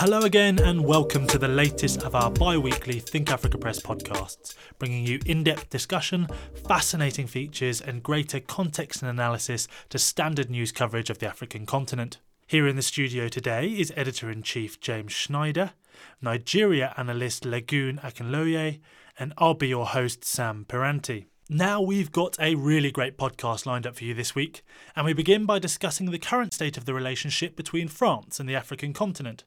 Hello again, and welcome to the latest of our bi weekly Think Africa Press podcasts, bringing you in depth discussion, fascinating features, and greater context and analysis to standard news coverage of the African continent. Here in the studio today is editor in chief James Schneider, Nigeria analyst Lagun Akinloye, and I'll be your host, Sam Piranty. Now we've got a really great podcast lined up for you this week, and we begin by discussing the current state of the relationship between France and the African continent,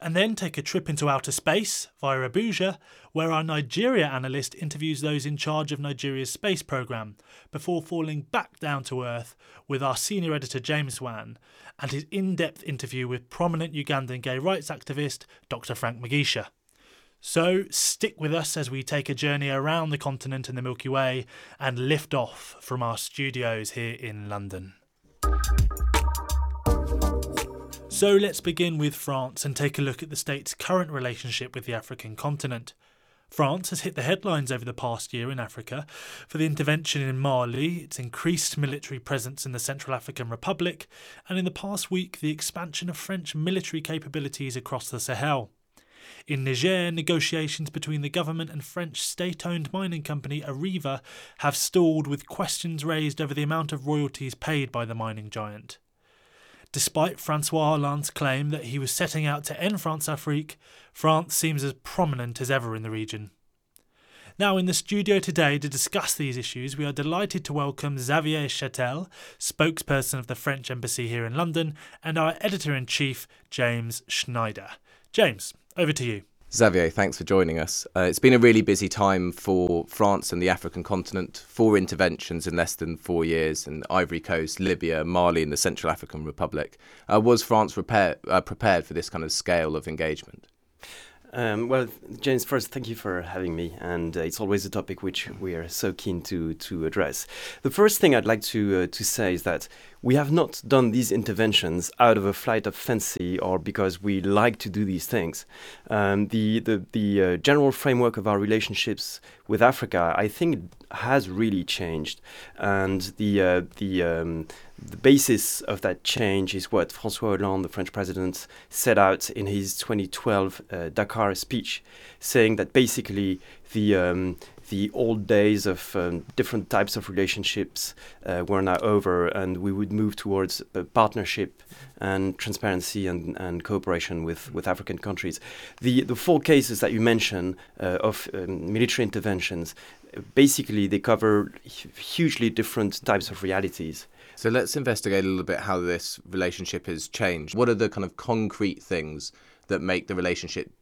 and then take a trip into outer space via Abuja, where our Nigeria analyst interviews those in charge of Nigeria's space programme, before falling back down to earth with our senior editor James Wan and his in depth interview with prominent Ugandan gay rights activist Dr. Frank Mugisha. So stick with us as we take a journey around the continent and the Milky Way and lift off from our studios here in London. So let's begin with France and take a look at the state's current relationship with the African continent. France has hit the headlines over the past year in Africa for the intervention in Mali, its increased military presence in the Central African Republic, and in the past week, the expansion of French military capabilities across the Sahel. In Niger, negotiations between the government and French state owned mining company Areva have stalled with questions raised over the amount of royalties paid by the mining giant. Despite Francois Hollande's claim that he was setting out to end Françafrique, France seems as prominent as ever in the region. Now, in the studio today to discuss these issues, we are delighted to welcome Xavier Chatel, spokesperson of the French Embassy here in London, and our editor in chief, James Schneider. James, over to you. Xavier, thanks for joining us. Uh, it's been a really busy time for France and the African continent. Four interventions in less than four years in Ivory Coast, Libya, Mali, and the Central African Republic. Uh, was France prepare, uh, prepared for this kind of scale of engagement? Um, well, James, first, thank you for having me, and uh, it's always a topic which we are so keen to to address. The first thing I'd like to uh, to say is that we have not done these interventions out of a flight of fancy or because we like to do these things. Um, the the, the uh, general framework of our relationships with Africa, I think, has really changed, and the uh, the um, the basis of that change is what François Hollande, the French president, set out in his 2012 uh, Dakar speech, saying that basically the um, the old days of um, different types of relationships uh, were now over, and we would move towards partnership and transparency and, and cooperation with, with African countries. The, the four cases that you mention uh, of um, military interventions, basically, they cover hugely different types of realities. So let's investigate a little bit how this relationship has changed. What are the kind of concrete things that make the relationship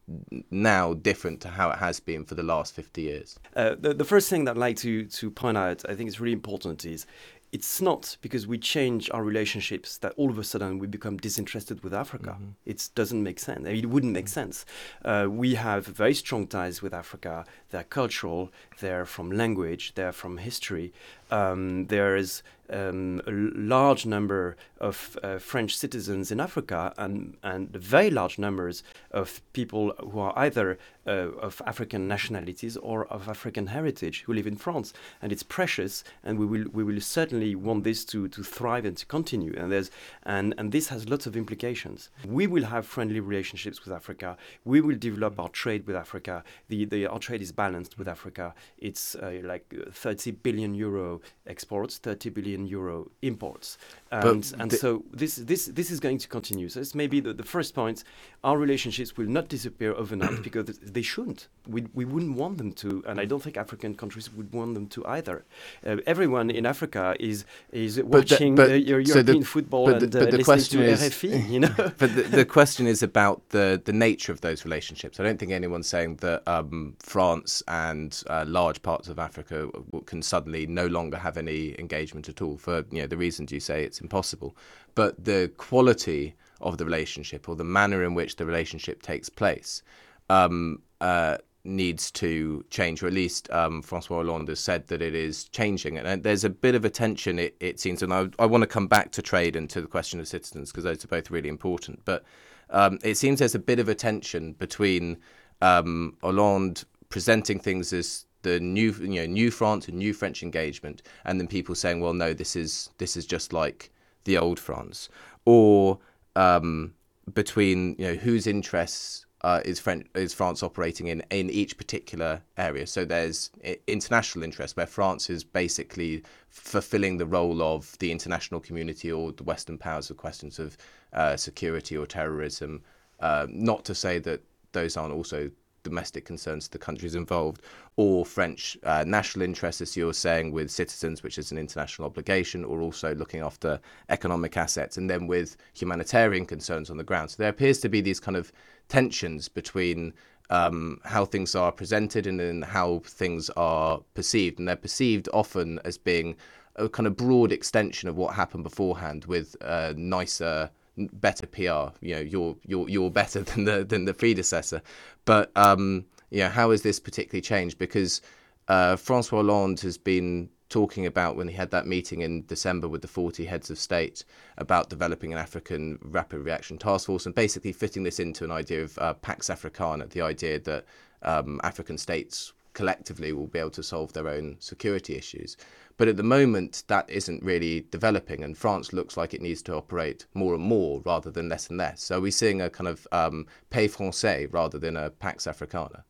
now different to how it has been for the last 50 years? Uh, the, the first thing that I'd like to, to point out, I think is really important, is it's not because we change our relationships that all of a sudden we become disinterested with Africa. Mm-hmm. It doesn't make sense. I mean, it wouldn't make mm-hmm. sense. Uh, we have very strong ties with Africa. They're cultural, they're from language, they're from history. Um, there is um, a large number of uh, French citizens in Africa and, and very large numbers of people who are either uh, of African nationalities or of African heritage who live in France. And it's precious, and we will, we will certainly want this to, to thrive and to continue. And, there's, and, and this has lots of implications. We will have friendly relationships with Africa. We will develop our trade with Africa. The, the, our trade is balanced with Africa. It's uh, like 30 billion euro exports, 30 billion euro imports. And, and so this, this, this is going to continue. So it's maybe the, the first point. Our relationships will not disappear overnight because they shouldn't. We, we wouldn't want them to, and I don't think African countries would want them to either. Uh, everyone in Africa is is watching the, the, European so the, football but and uh, but the question is, RFI. You know, but the, the question is about the the nature of those relationships. I don't think anyone's saying that um, France and uh, large parts of Africa can suddenly no longer have any engagement at all for you know the reasons you say it's impossible. But the quality of the relationship or the manner in which the relationship takes place um, uh, needs to change, or at least um, Francois Hollande has said that it is changing. And there's a bit of a tension, it, it seems. And I, I want to come back to trade and to the question of citizens because those are both really important. But um, it seems there's a bit of a tension between um, Hollande presenting things as the new, you know, new France and new French engagement, and then people saying, well, no, this is this is just like the old France, or um, between you know whose interests uh, is, French, is France operating in in each particular area. So there's international interest where France is basically fulfilling the role of the international community or the Western powers for questions of uh, security or terrorism. Uh, not to say that those aren't also domestic concerns to the countries involved, or French uh, national interests, as you're saying, with citizens, which is an international obligation, or also looking after economic assets, and then with humanitarian concerns on the ground. So there appears to be these kind of tensions between um, how things are presented and then how things are perceived, and they're perceived often as being a kind of broad extension of what happened beforehand with uh, nicer better PR. You know, you're you're you're better than the than the predecessor. But um, yeah, how has this particularly changed? Because uh, Francois Hollande has been talking about when he had that meeting in December with the 40 heads of state about developing an African rapid reaction task force and basically fitting this into an idea of uh, Pax Africana, the idea that um, African states collectively will be able to solve their own security issues. But at the moment, that isn't really developing, and France looks like it needs to operate more and more rather than less and less. So we're seeing a kind of um, Paix Français rather than a Pax Africana.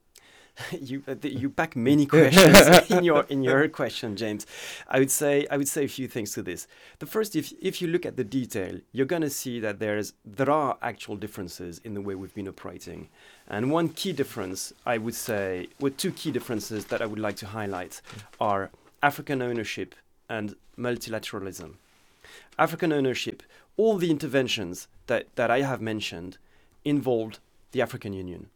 you uh, you pack many questions in your in your question, James. I would say I would say a few things to this. The first, if if you look at the detail, you're going to see that there's there are actual differences in the way we've been operating, and one key difference I would say, well, two key differences that I would like to highlight are African ownership and multilateralism. African ownership, all the interventions that, that I have mentioned involved the African Union.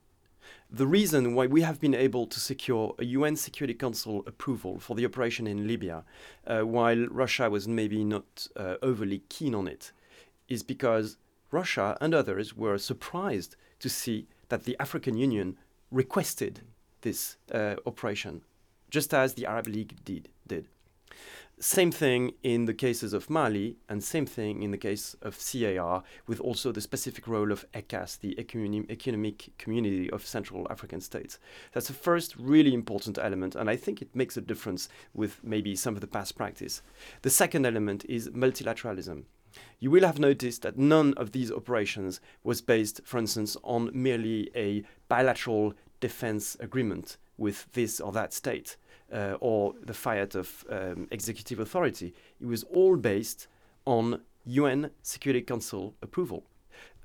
The reason why we have been able to secure a UN Security Council approval for the operation in Libya, uh, while Russia was maybe not uh, overly keen on it, is because Russia and others were surprised to see that the African Union requested this uh, operation, just as the Arab League did did. Same thing in the cases of Mali, and same thing in the case of CAR, with also the specific role of ECCAS, the Economic Community of Central African States. That's the first really important element, and I think it makes a difference with maybe some of the past practice. The second element is multilateralism. You will have noticed that none of these operations was based, for instance, on merely a bilateral defense agreement with this or that state uh, or the fiat of um, executive authority. It was all based on UN Security Council approval.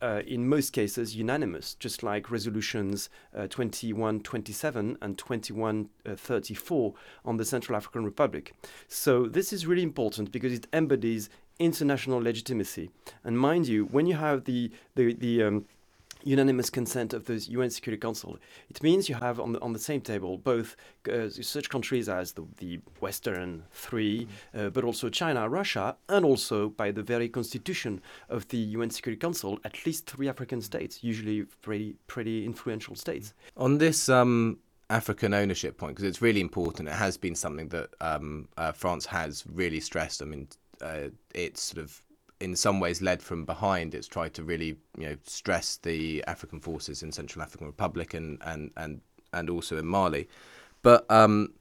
Uh, in most cases, unanimous, just like resolutions uh, 2127 and 2134 on the Central African Republic. So, this is really important because it embodies international legitimacy. And mind you, when you have the, the, the um, unanimous consent of the UN Security Council. It means you have on the, on the same table both uh, such countries as the, the Western 3 mm-hmm. uh, but also China, Russia, and also by the very constitution of the UN Security Council, at least three African states, usually pretty pretty influential states. On this. Um African ownership point because it's really important. It has been something that um, uh, France has really stressed. I mean, uh, it's sort of in some ways led from behind. It's tried to really you know stress the African forces in Central African Republic and and and and also in Mali. But um,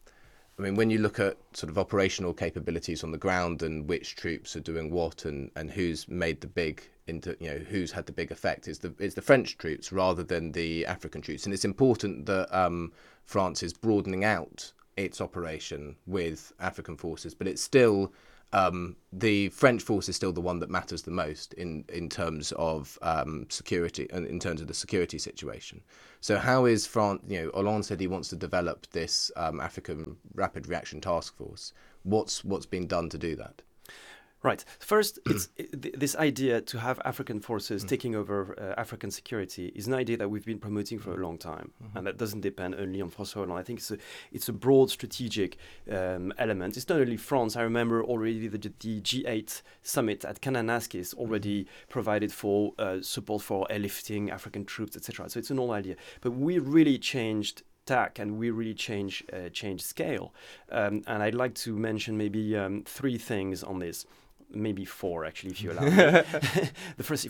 I mean, when you look at sort of operational capabilities on the ground and which troops are doing what and, and who's made the big into you know who's had the big effect is the it's the French troops rather than the African troops, and it's important that um, France is broadening out its operation with African forces, but it's still um, the French force is still the one that matters the most in in terms of um, security and in terms of the security situation. So how is France? You know, Hollande said he wants to develop this um, African Rapid Reaction Task Force. What's what's been done to do that? Right. First, it's this idea to have African forces mm. taking over uh, African security is an idea that we've been promoting for a long time, mm-hmm. and that doesn't depend only on François Hollande. I think it's a it's a broad strategic um, element. It's not only France. I remember already the, the G8 summit at Kananaskis already mm-hmm. provided for uh, support for airlifting African troops, etc. So it's an old idea, but we really changed tack and we really change uh, change scale. Um, and I'd like to mention maybe um, three things on this maybe four actually, if you allow me. the first,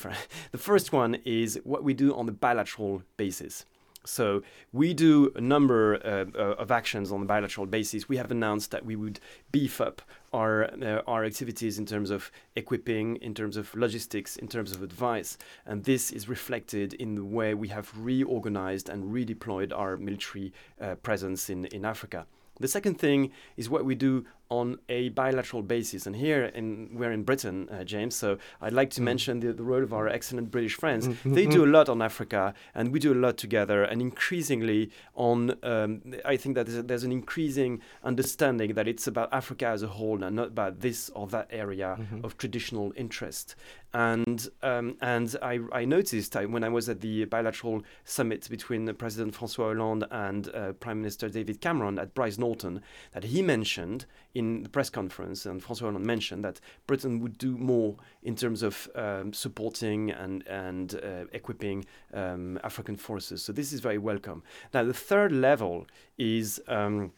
the first one is what we do on the bilateral basis. So we do a number uh, uh, of actions on a bilateral basis. We have announced that we would beef up our uh, our activities in terms of equipping, in terms of logistics, in terms of advice, and this is reflected in the way we have reorganized and redeployed our military uh, presence in in Africa. The second thing is what we do on a bilateral basis. And here in, we're in Britain, uh, James, so I'd like to mm. mention the, the role of our excellent British friends. Mm-hmm. they do a lot on Africa, and we do a lot together, and increasingly on, um, I think that there's, a, there's, an increasing understanding that it's about Africa as a whole and not about this or that area mm-hmm. of traditional interest. And um, and I, I noticed I, when I was at the bilateral summit between President François Hollande and uh, Prime Minister David Cameron at Brize Norton that he mentioned in the press conference, and François Hollande mentioned that Britain would do more in terms of um, supporting and and uh, equipping um, African forces. So this is very welcome. Now the third level is. Um,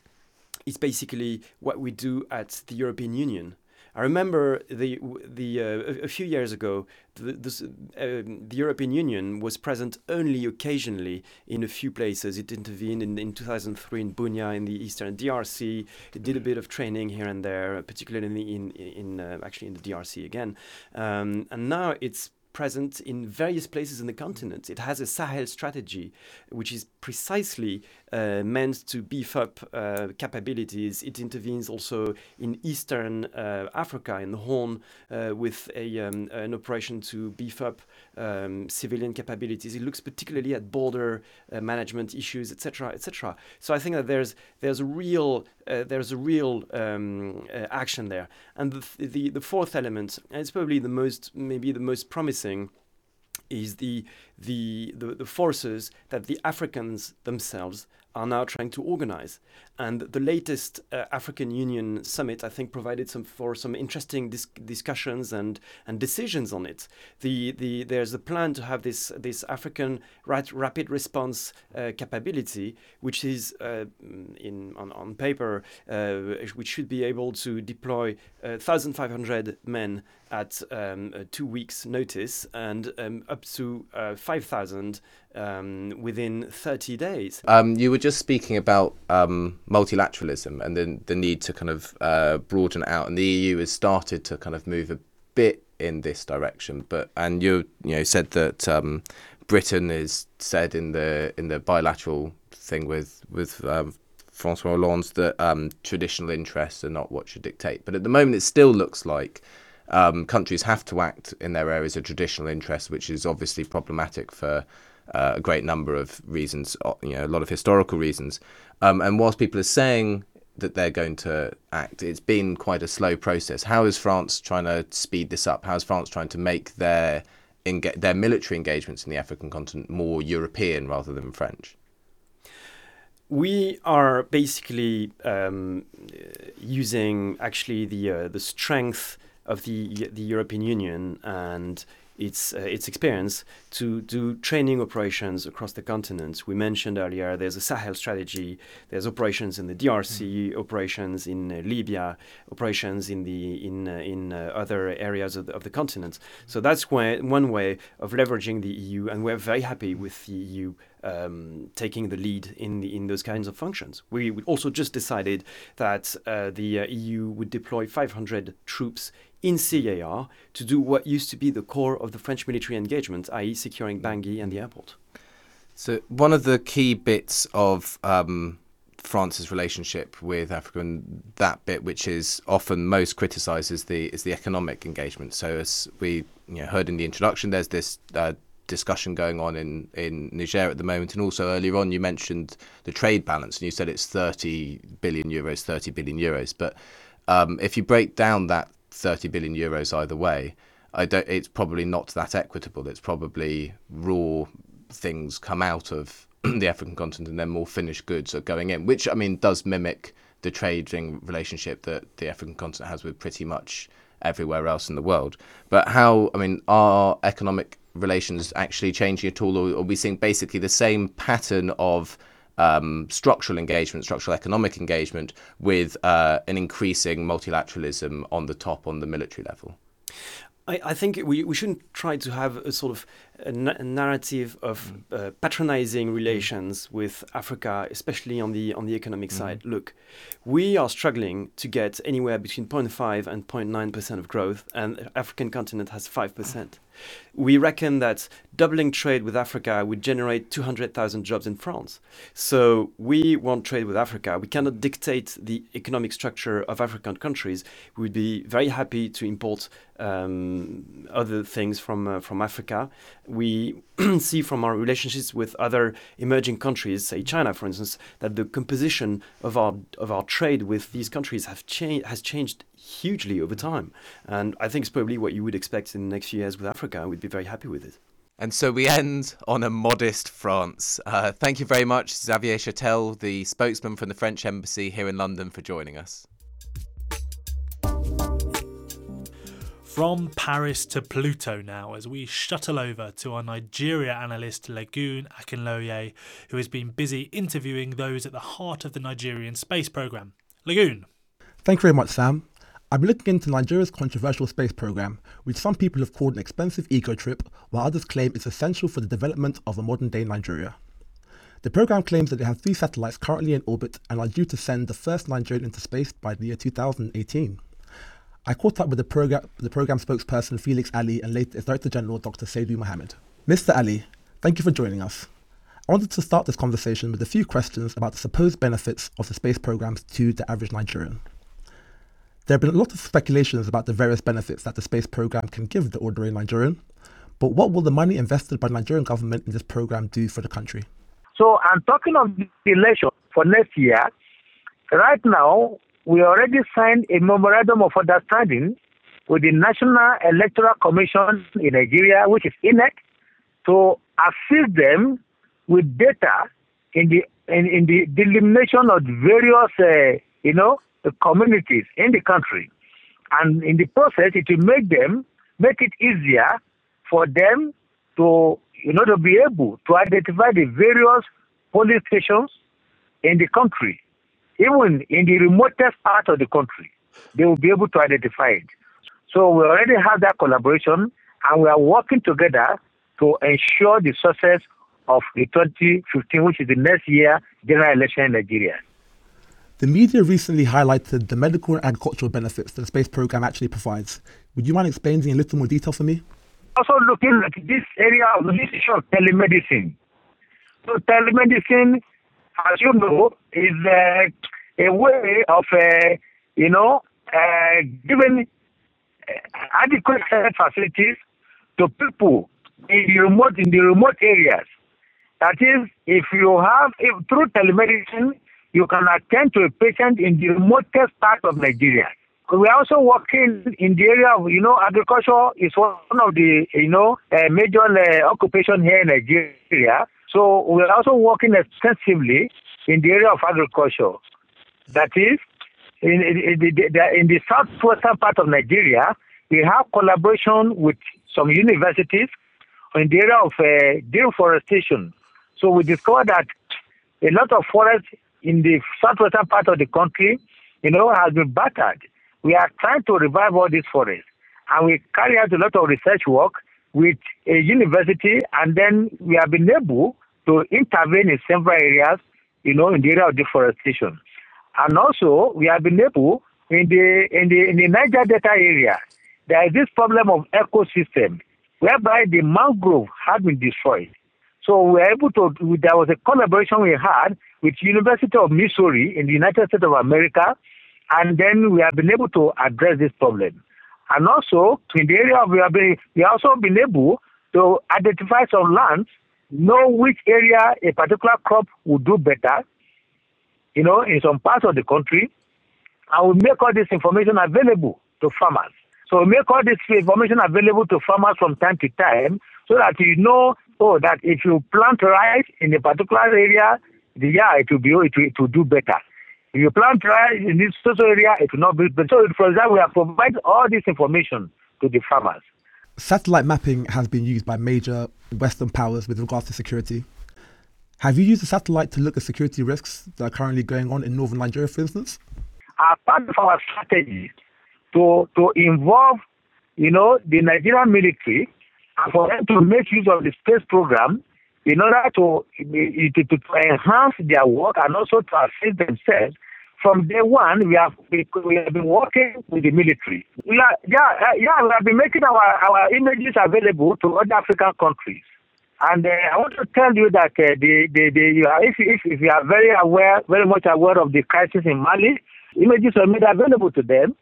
is basically what we do at the European Union. I remember the the uh, a few years ago, the, this, uh, the European Union was present only occasionally in a few places. It intervened in, in 2003 in Bunia in the eastern DRC. It did a bit of training here and there, particularly in the, in, in uh, actually in the DRC again. Um, and now it's present in various places in the continent. It has a Sahel strategy, which is precisely uh, meant to beef up uh, capabilities. It intervenes also in Eastern uh, Africa, in the Horn, uh, with a, um, an operation to beef up um, civilian capabilities. It looks particularly at border uh, management issues, etc., etc. So I think that there's there's a real uh, there's a real um, action there. And the, the the fourth element, and it's probably the most maybe the most promising is the, the, the, the, forces that the Africans themselves are now trying to organize. And the latest uh, African Union summit, I think, provided some for some interesting dis- discussions and, and decisions on it. The, the, there's a plan to have this, this African rapid response uh, capability, which is uh, in, on, on paper, uh, which should be able to deploy 1,500 uh, men at um, two weeks' notice and um, up to uh, 5,000 um, within 30 days. Um, you were just speaking about um, multilateralism and the, the need to kind of uh, broaden out, and the EU has started to kind of move a bit in this direction. But and you you know said that um, Britain is said in the in the bilateral thing with with um, Francois Hollande that um, traditional interests are not what should dictate. But at the moment, it still looks like. Um, countries have to act in their areas of traditional interest, which is obviously problematic for uh, a great number of reasons, uh, you know, a lot of historical reasons. Um, and whilst people are saying that they're going to act, it's been quite a slow process. How is France trying to speed this up? How is France trying to make their enga- their military engagements in the African continent more European rather than French? We are basically um, using actually the uh, the strength of the the European Union and its uh, its experience to do training operations across the continent. We mentioned earlier there's a Sahel strategy. There's operations in the DRC, mm. operations in uh, Libya, operations in the in uh, in uh, other areas of the, of the continent. So that's one way of leveraging the EU, and we're very happy with the EU um, taking the lead in the, in those kinds of functions. We also just decided that uh, the uh, EU would deploy 500 troops in CAR to do what used to be the core of the French military engagement, i.e., securing Bangui and the airport. So, one of the key bits of um, France's relationship with Africa, and that bit which is often most criticised, is the is the economic engagement. So, as we you know, heard in the introduction, there's this uh, discussion going on in, in Niger at the moment, and also earlier on you mentioned the trade balance, and you said it's 30 billion euros, 30 billion euros. But um, if you break down that 30 billion euros either way, I don't. It's probably not that equitable. It's probably raw things come out of the African continent, and then more finished goods are going in, which I mean does mimic the trading relationship that the African continent has with pretty much everywhere else in the world. But how? I mean, are economic relations actually changing at all, or are we seeing basically the same pattern of um, structural engagement, structural economic engagement, with uh, an increasing multilateralism on the top, on the military level? I, I think we, we shouldn't try to have a sort of a, a narrative of mm. uh, patronizing relations mm. with Africa, especially on the on the economic mm. side. Look, we are struggling to get anywhere between 0.5 and 0.9 percent of growth, and the African continent has five percent. We reckon that doubling trade with Africa would generate 200,000 jobs in France. So we want trade with Africa. We cannot dictate the economic structure of African countries. We would be very happy to import um, other things from uh, from Africa. We see from our relationships with other emerging countries, say China, for instance, that the composition of our of our trade with these countries have changed has changed hugely over time. And I think it's probably what you would expect in the next few years with Africa. We'd be very happy with it. And so we end on a modest France. Uh, thank you very much, Xavier Chatel, the spokesman from the French Embassy here in London, for joining us. From Paris to Pluto now, as we shuttle over to our Nigeria analyst Lagun Akinloye, who has been busy interviewing those at the heart of the Nigerian space program. Lagun. Thank you very much, Sam. Been looking into Nigeria's controversial space program, which some people have called an expensive ego trip, while others claim it's essential for the development of a modern day Nigeria. The program claims that it has three satellites currently in orbit and are due to send the first Nigerian into space by the year 2018. I caught up with the program, the program spokesperson Felix Ale and later Director General Dr. Seidu Mohammed. Mr. Ale, thank you for joining us. I wanted to start this conversation with a few questions about the supposed benefits of the space programs to the average Nigerian. There have been a lot of speculations about the various benefits that the space program can give the ordinary Nigerian, but what will the money invested by the Nigerian government in this program do for the country? So I'm talking of the election for next year. Right now, we already signed a memorandum of understanding with the National Electoral Commission in Nigeria, which is INEC, to assist them with data in the in, in the delimitation of various, uh, you know, communities in the country. And in the process, it will make them make it easier for them to, you know, to be able to identify the various police stations in the country even in the remotest part of the country, they will be able to identify it. So we already have that collaboration and we are working together to ensure the success of the 2015, which is the next year general election in Nigeria. The media recently highlighted the medical and agricultural benefits that the space program actually provides. Would you mind explaining in a little more detail for me? Also, looking at this area of this issue of telemedicine. So, telemedicine, as you know, is uh, a way of, uh, you know, uh, giving adequate health facilities to people in the remote in the remote areas. That is, if you have if, through telemedicine, you can attend to a patient in the remotest part of Nigeria. We are also working in the area of, you know, agriculture is one of the, you know, uh, major uh, occupation here in Nigeria. So we are also working extensively in the area of agriculture. That is, in, in, the, in the southwestern part of Nigeria, we have collaboration with some universities in the area of uh, deforestation. So we discovered that a lot of forest in the southwestern part of the country, you know, has been battered. We are trying to revive all these forests, and we carry out a lot of research work with a university, and then we have been able to intervene in several areas, you know, in the area of deforestation. And also, we have been able in the in the in the Niger Delta area, there is this problem of ecosystem whereby the mangrove has been destroyed. So we were able to. There was a collaboration we had with University of Missouri in the United States of America, and then we have been able to address this problem. And also in the area of, we have been, we have also been able to identify some lands, know which area a particular crop would do better, you know, in some parts of the country, and we make all this information available to farmers. So we make all this information available to farmers from time to time so that you know, oh, that if you plant rice in a particular area, the yeah, it will be it will, it will do better. If you plant rice in this social area, it will not be better. So for example, we have provided all this information to the farmers. Satellite mapping has been used by major Western powers with regards to security. Have you used the satellite to look at security risks that are currently going on in northern Nigeria, for instance? As part of our strategy to, to involve you know, the Nigerian military for them to make use of the space program in order to, to, to enhance their work and also to assist themselves. From day one, we have we, have been working with the military. We yeah, yeah, we have been making our, our images available to other African countries. And uh, I want to tell you that uh, the, the, the, you are, if, if, if you are very aware, very much aware of the crisis in Mali, images are made available to them,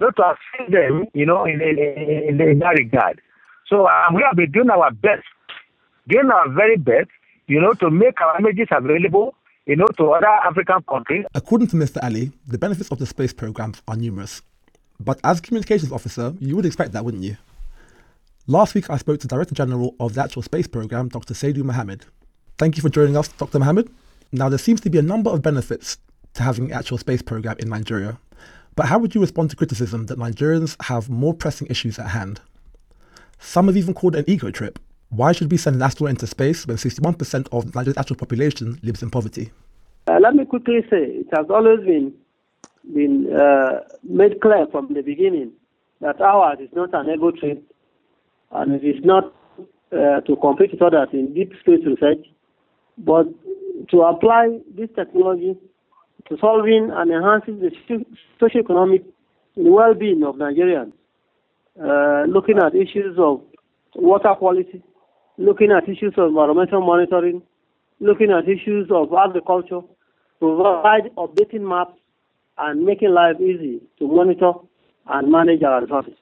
not to assist them, you know, in, in, in, in that regard. So um, we have been doing our best, doing our very best, you know, to make our images available, you know, to other African countries. According to Mr. Ale, the benefits of the space programs are numerous. But as communications officer, you would expect that, wouldn't you? Last week, I spoke to Director General of the actual space program, Dr. Seidu Mohammed. Thank you for joining us, Dr. Mohammed. Now, there seems to be a number of benefits to having the actual space program in Nigeria. But how would you respond to criticism that Nigerians have more pressing issues at hand? Some have even called it an ego trip. Why should we send an astronaut into space when 61% of Nigeria's actual population lives in poverty? Uh, let me quickly say it has always been been uh, made clear from the beginning that ours is not an ego trip and it is not uh, to compete with others in deep space research, but to apply this technology to solving and enhancing the socio-economic well-being of Nigerians, looking at issues of water quality, looking at issues of environmental monitoring, looking at issues of agriculture, provide updating maps, and making life easy to monitor and manage our resources.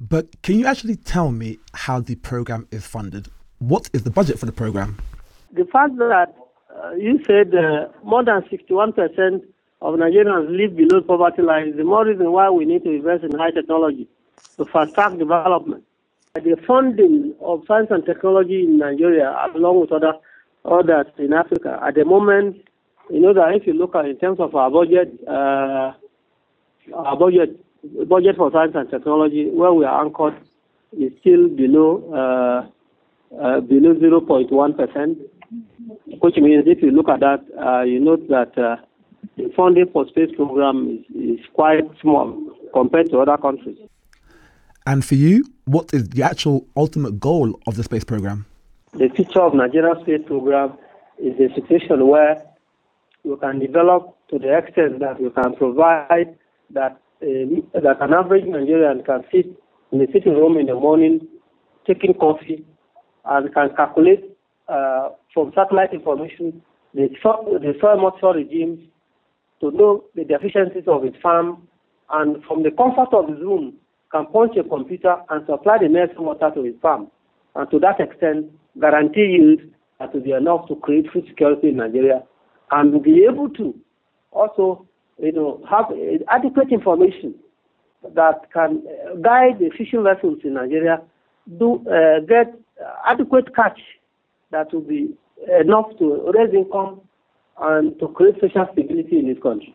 But can you actually tell me how the program is funded? What is the budget for the program? The fact that uh, you said uh, more than 61% of Nigerians live below poverty line is the more reason why we need to invest in high technology to fast track development. The funding of science and technology in Nigeria, along with other others in Africa, at the moment, you know that if you look at in terms of our budget, uh, our budget budget for science and technology, where we are anchored, is still below uh, uh, below 0.1 percent, which means if you look at that, uh, you note that uh, the funding for space program is, is quite small compared to other countries. And for you, what is the actual ultimate goal of the space program? The future of Nigeria's space program is a situation where we can develop to the extent that we can provide that uh, that an average Nigerian can sit in the sitting room in the morning, taking coffee, and can calculate uh, from satellite information the soil, the soil moisture regimes to know the deficiencies of his farm, and from the comfort of his room can punch a computer and supply the necessary water to his farm, and to that extent guarantee yield that will be enough to create food security in Nigeria, and be able to also you know, have adequate information that can guide the fishing vessels in Nigeria do uh, get adequate catch that will be enough to raise income and to create social stability in this country.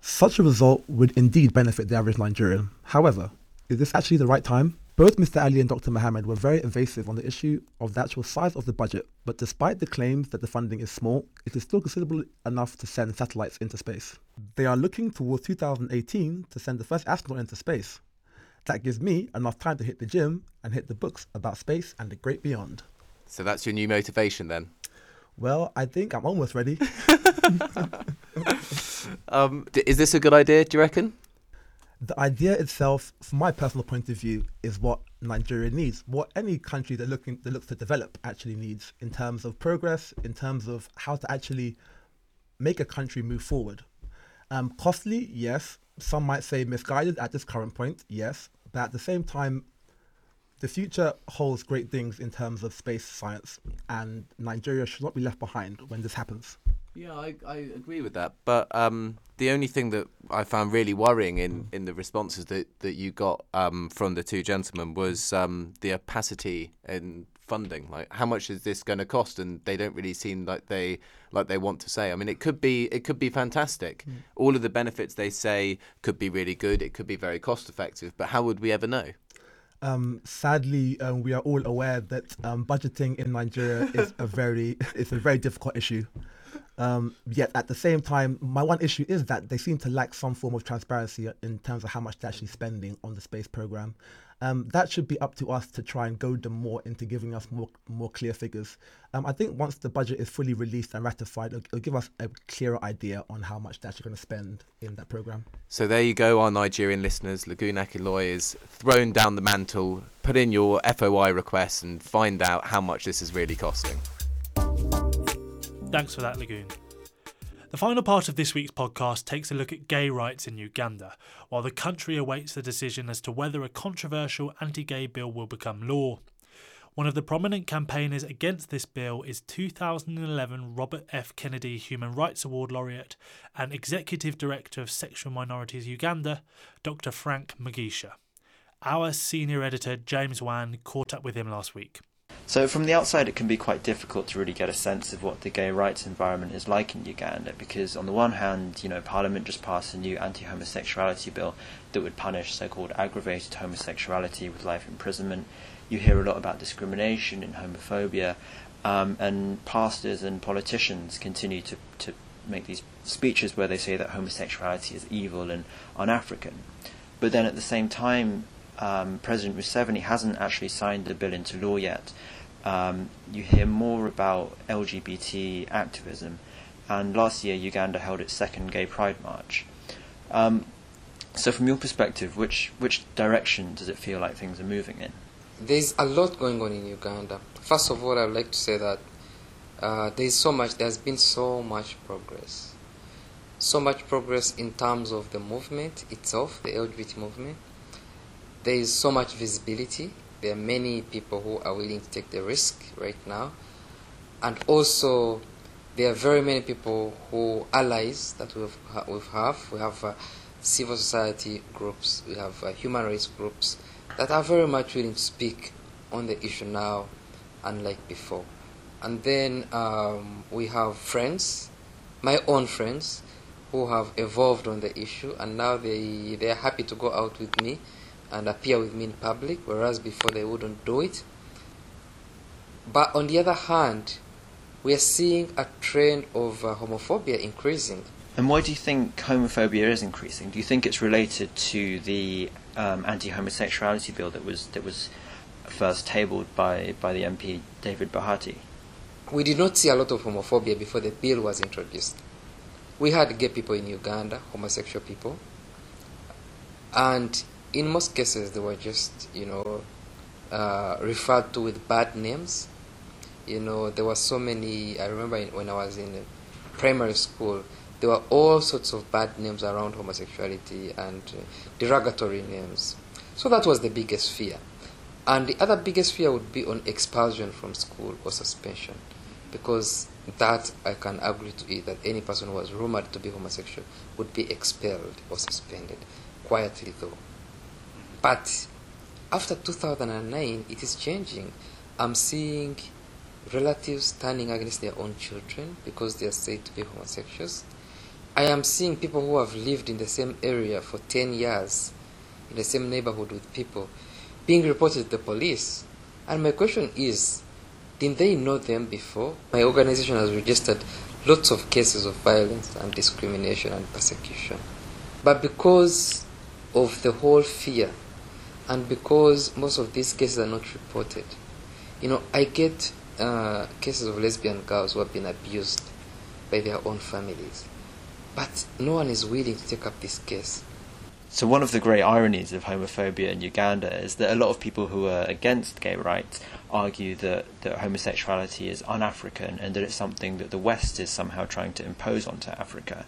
Such a result would indeed benefit the average Nigerian. However, is this actually the right time? Both Mr. Ale and Dr. Mohammed were very evasive on the issue of the actual size of the budget, but despite the claims that the funding is small, it is still considerable enough to send satellites into space. They are looking towards 2018 to send the first astronaut into space. That gives me enough time to hit the gym and hit the books about space and the great beyond. So that's your new motivation then? Well, I think I'm almost ready. um, is this a good idea, do you reckon? The idea itself, from my personal point of view, is what Nigeria needs, what any country that looking that looks to develop actually needs in terms of progress, in terms of how to actually make a country move forward. Um, costly, yes. Some might say misguided at this current point, yes. But at the same time, the future holds great things in terms of space science, and Nigeria should not be left behind when this happens. Yeah, I, I agree with that. But um, the only thing that I found really worrying in, in the responses that, that you got um, from the two gentlemen was um, the opacity in funding. Like, how much is this going to cost? And they don't really seem like they like they want to say. I mean, it could be it could be fantastic. Mm. All of the benefits they say could be really good. It could be very cost effective. But how would we ever know? Um, sadly, um, we are all aware that um, budgeting in Nigeria is a very it's a very difficult issue. Um, yet at the same time, my one issue is that they seem to lack some form of transparency in terms of how much they're actually spending on the space program. Um, that should be up to us to try and goad them more into giving us more more clear figures. Um, I think once the budget is fully released and ratified, it'll, it'll give us a clearer idea on how much they're actually going to spend in that program. So there you go, our Nigerian listeners. Lagun Akinloye is thrown down the mantle. Put in your FOI requests and find out how much this is really costing. Thanks for that, Lagun. The final part of this week's podcast takes a look at gay rights in Uganda, while the country awaits the decision as to whether a controversial anti gay bill will become law. One of the prominent campaigners against this bill is 2011 Robert F. Kennedy Human Rights Award laureate and Executive Director of Sexual Minorities Uganda, Dr. Frank Mugisha. Our senior editor James Wan caught up with him last week. So from the outside, it can be quite difficult to really get a sense of what the gay rights environment is like in Uganda, because on the one hand, you know, Parliament just passed a new anti-homosexuality bill that would punish so-called aggravated homosexuality with life imprisonment. You hear a lot about discrimination and homophobia, um, and pastors and politicians continue to to make these speeches where they say that homosexuality is evil and un-African. But then at the same time, um, President Museveni hasn't actually signed the bill into law yet um, you hear more about LGBT activism. And last year, Uganda held its second Gay Pride March. Um, so, from your perspective, which which direction does it feel like things are moving in? There's a lot going on in Uganda. First of all, I'd like to say that uh, there's so much. There's been so much progress, so much progress in terms of the movement itself, the LGBT movement. There is so much visibility there are many people who are willing to take the risk right now. And also, there are very many people who allies that we have. We have, we have uh, civil society groups, we have uh, human rights groups that are very much willing to speak on the issue now, unlike before. And then um, we have friends, my own friends, who have evolved on the issue, and now they they are happy to go out with me and appear with me in public, whereas before they wouldn't do it. But on the other hand, we are seeing a trend of uh, homophobia increasing. And why do you think homophobia is increasing? Do you think it's related to the um, anti-homosexuality bill that was that was first tabled by, by the MP David Bahati? We did not see a lot of homophobia before the bill was introduced. We had gay people in Uganda, homosexual people, and in most cases they were just you know uh, referred to with bad names. You know there were so many i remember when i was in primary school there were all sorts of bad names around homosexuality and uh, derogatory names. So that was the biggest fear. And the other biggest fear would be on expulsion from school or suspension because that i can agree to it that any person who was rumored to be homosexual would be expelled or suspended quietly though but after 2009, it is changing. I'm seeing relatives turning against their own children because they are said to be homosexuals. I am seeing people who have lived in the same area for 10 years, in the same neighborhood with people, being reported to the police. And my question is, didn't they know them before? My organization has registered lots of cases of violence and discrimination and persecution. But because of the whole fear and because most of these cases are not reported, you know, I get uh, cases of lesbian girls who have been abused by their own families, but no one is willing to take up this case. So one of the great ironies of homophobia in Uganda is that a lot of people who are against gay rights argue that, that homosexuality is un-African and that it's something that the West is somehow trying to impose onto Africa.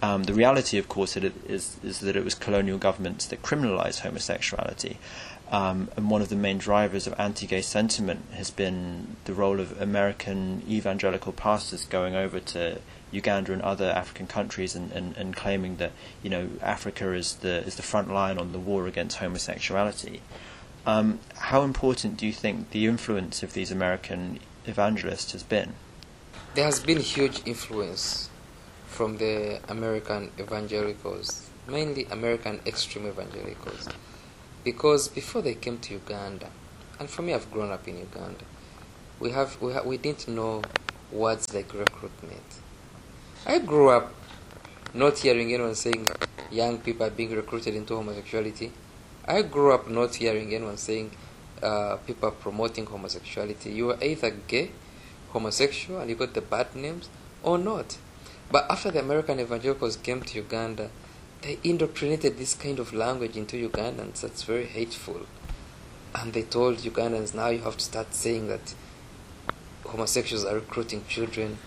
Um, the reality, of course, is, is that it was colonial governments that criminalized homosexuality. Um, and one of the main drivers of anti-gay sentiment has been the role of American evangelical pastors going over to Uganda and other African countries and, and, and claiming that you know Africa is the is the front line on the war against homosexuality. Um, how important do you think the influence of these American evangelists has been? There has been huge influence from the American evangelicals, mainly American extreme evangelicals, because before they came to Uganda, and for me, I've grown up in Uganda, we have we ha- we didn't know words like recruitment. I grew up not hearing anyone saying young people are being recruited into homosexuality. I grew up not hearing anyone saying uh, people are promoting homosexuality. You were either gay, homosexual, and you got the bad names, or not. But after the American evangelicals came to Uganda, they indoctrinated this kind of language into Ugandans that's very hateful. And they told Ugandans, now you have to start saying that homosexuals are recruiting children,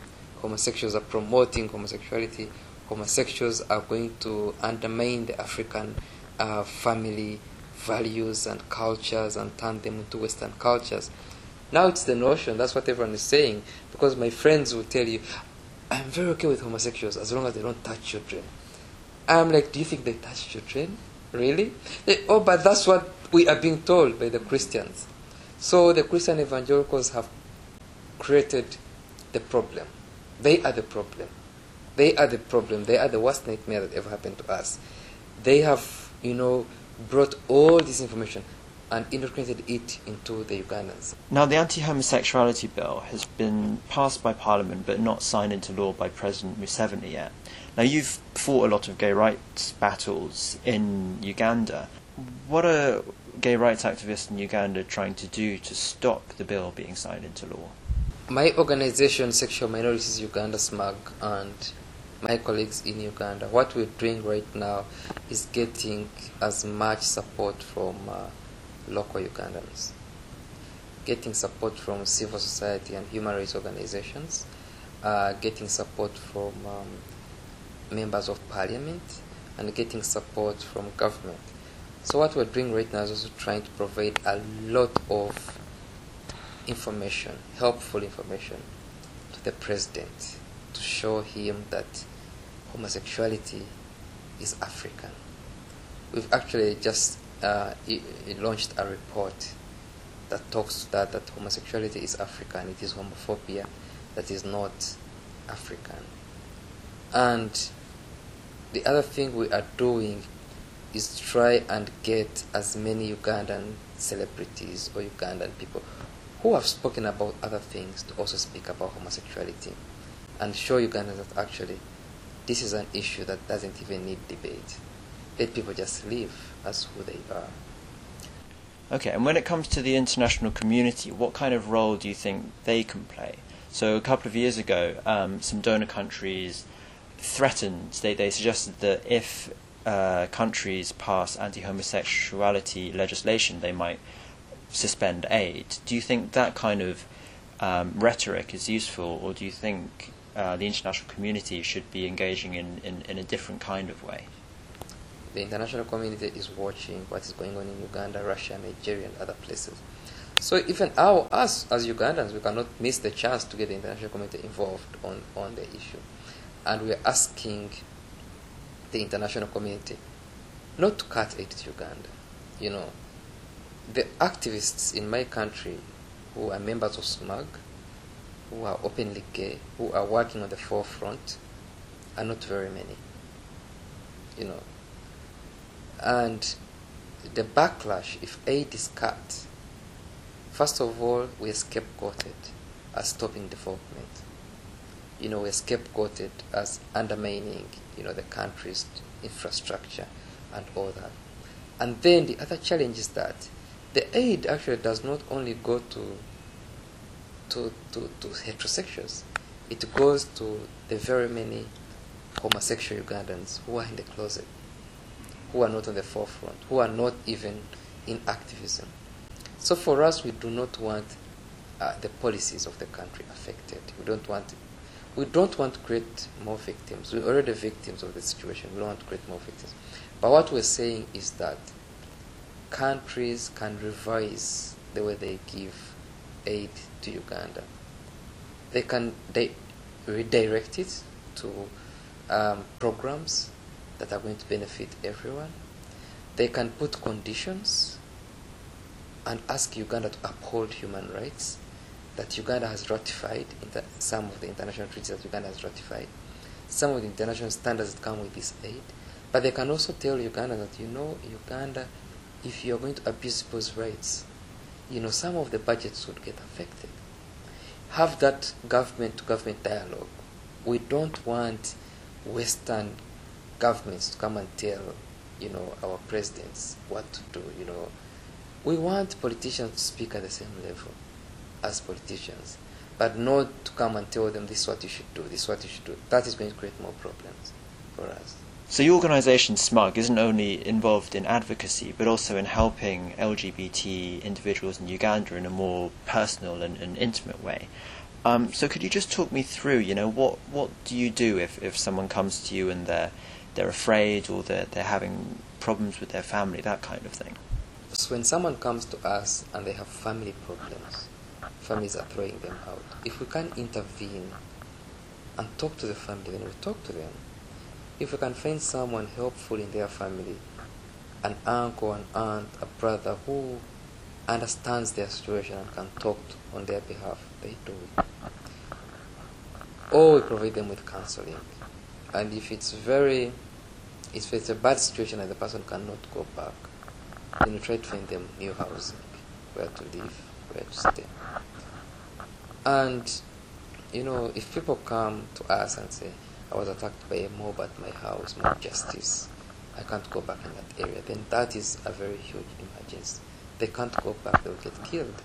homosexuals are promoting homosexuality, homosexuals are going to undermine the African uh, family values and cultures and turn them into Western cultures. Now it's the notion, that's what everyone is saying, because my friends will tell you, I'm very okay with homosexuals as long as they don't touch children. I'm like, do you think they touch children? Really? They, oh, but that's what we are being told by the Christians. So the Christian evangelicals have created the problem. They are the problem. They are the problem. They are the worst nightmare that ever happened to us. They have, you know, brought all this information and integrated it into the Ugandans. Now, the anti homosexuality bill has been passed by Parliament but not signed into law by President Museveni yet. Now, you've fought a lot of gay rights battles in Uganda. What are gay rights activists in Uganda trying to do to stop the bill being signed into law? My organization, Sexual Minorities Uganda SMUG, and my colleagues in Uganda, what we're doing right now is getting as much support from uh, local Ugandans, getting support from civil society and human rights organizations, uh, getting support from um, members of parliament, and getting support from government. So what we're doing right now is also trying to provide a lot of information, helpful information, to the president to show him that homosexuality is African. We've actually just uh, launched a report that talks that that homosexuality is African. It is homophobia that is not African. And the other thing we are doing is try and get as many Ugandan celebrities or Ugandan people who have spoken about other things to also speak about homosexuality and show Ugandans that actually this is an issue that doesn't even need debate. Let people just live as who they are. Okay, and when it comes to the international community, what kind of role do you think they can play? So a couple of years ago, um, some donor countries threatened, they, they suggested that if uh, countries pass anti-homosexuality legislation, they might suspend aid. Do you think that kind of um, rhetoric is useful, or do you think uh, the international community should be engaging in, in, in a different kind of way? The international community is watching what is going on in Uganda, Russia, Nigeria, and other places. So even our, us as Ugandans, we cannot miss the chance to get the international community involved on, on the issue. And we are asking the international community not to cut aid to Uganda. You know, the activists in my country who are members of SMUG, who are openly gay, who are working on the forefront, are not very many. You know, and the backlash if aid is cut, first of all, we are scapegoated as stopping development. You know, we're scapegoated as undermining, you know, the country's infrastructure and all that. And then the other challenge is that the aid actually does not only go to to, to, to heterosexuals, it goes to the very many homosexual Ugandans who are in the closet, who are not on the forefront, who are not even in activism. So for us, we do not want uh, the policies of the country affected. We don't want we don't want to create more victims. We're already victims of the situation. We don't want to create more victims. But what we're saying is that countries can revise the way they give aid to Uganda. They can they redirect it to um, programs that are going to benefit everyone. They can put conditions and ask Uganda to uphold human rights that Uganda has ratified in the, some of the international treaties that Uganda has ratified, some of the international standards that come with this aid. But they can also tell Uganda that you know Uganda if you're going to abuse people's rights, you know, some of the budgets would get affected. Have that government to government dialogue we don't want Western governments to come and tell, you know, our presidents what to do. You know, we want politicians to speak at the same level as politicians, but not to come and tell them this is what you should do, this is what you should do. That is going to create more problems for us. So your organisation, SMUG, isn't only involved in advocacy, but also in helping LGBT individuals in Uganda in a more personal and, and intimate way. Um, so could you just talk me through, you know, what, what do you do if, if someone comes to you and they're, they're afraid or they're, they're having problems with their family, that kind of thing? So when someone comes to us and they have family problems, families are throwing them out, if we can intervene and talk to the family, then we talk to them if we can find someone helpful in their family, an uncle, an aunt, a brother who understands their situation and can talk on their behalf, they do it. Or we provide them with counseling. And if it's very, if it's a bad situation and the person cannot go back, then you try to find them new housing, where to live, where to stay. And, you know, if people come to us and say, I was attacked by a mob at my house, more justice. I can't go back in that area. Then that is a very huge emergency. They can't go back, they'll get killed.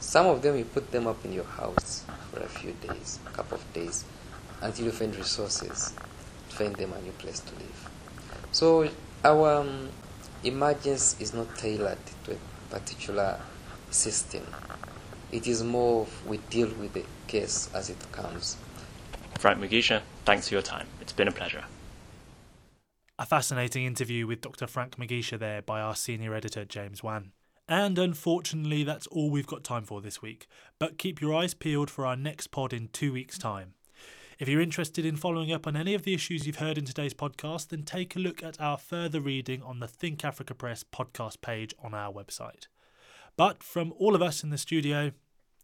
Some of them, you put them up in your house for a few days, a couple of days, until you find resources find them a new place to live. So our um, emergence is not tailored to a particular system. It is more we deal with the case as it comes. Frank Mugisha, thanks for your time. It's been a pleasure. A fascinating interview with Dr. Frank Mugisha there by our senior editor, James Wan. And unfortunately, that's all we've got time for this week. But keep your eyes peeled for our next pod in two weeks' time. If you're interested in following up on any of the issues you've heard in today's podcast, then take a look at our further reading on the Think Africa Press podcast page on our website. But from all of us in the studio,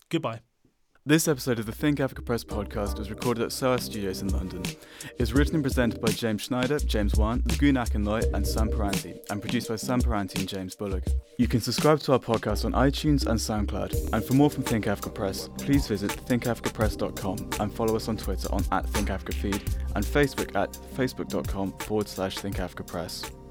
goodbye. This episode of the Think Africa Press podcast was recorded at SOAS Studios in London. It was written and presented by James Schneider, James Wan, Lagun Akinloye, and Sam Piranty, and produced by Sam Piranty and James Bullock. You can subscribe to our podcast on iTunes and SoundCloud. And for more from Think Africa Press, please visit thinkafricapress.com and follow us on Twitter on at ThinkAfricaFeed and Facebook at facebook.com forward slash thinkafricapress.